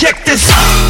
check this out.